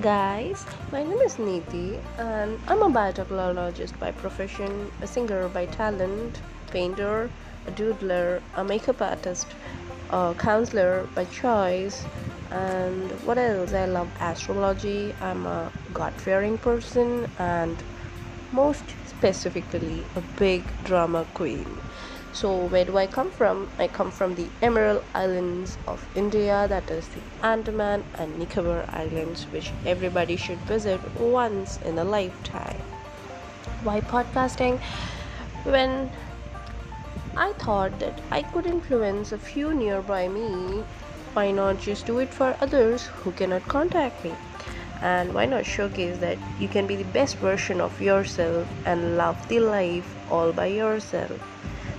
guys, my name is Neeti and I'm a biotechnologist by profession, a singer by talent, painter, a doodler, a makeup artist, a counselor by choice, and what else? I love astrology, I'm a God fearing person, and most specifically, a big drama queen. So, where do I come from? I come from the Emerald Islands of India, that is the Andaman and Nicobar Islands, which everybody should visit once in a lifetime. Why podcasting? When I thought that I could influence a few nearby me, why not just do it for others who cannot contact me? And why not showcase that you can be the best version of yourself and love the life all by yourself?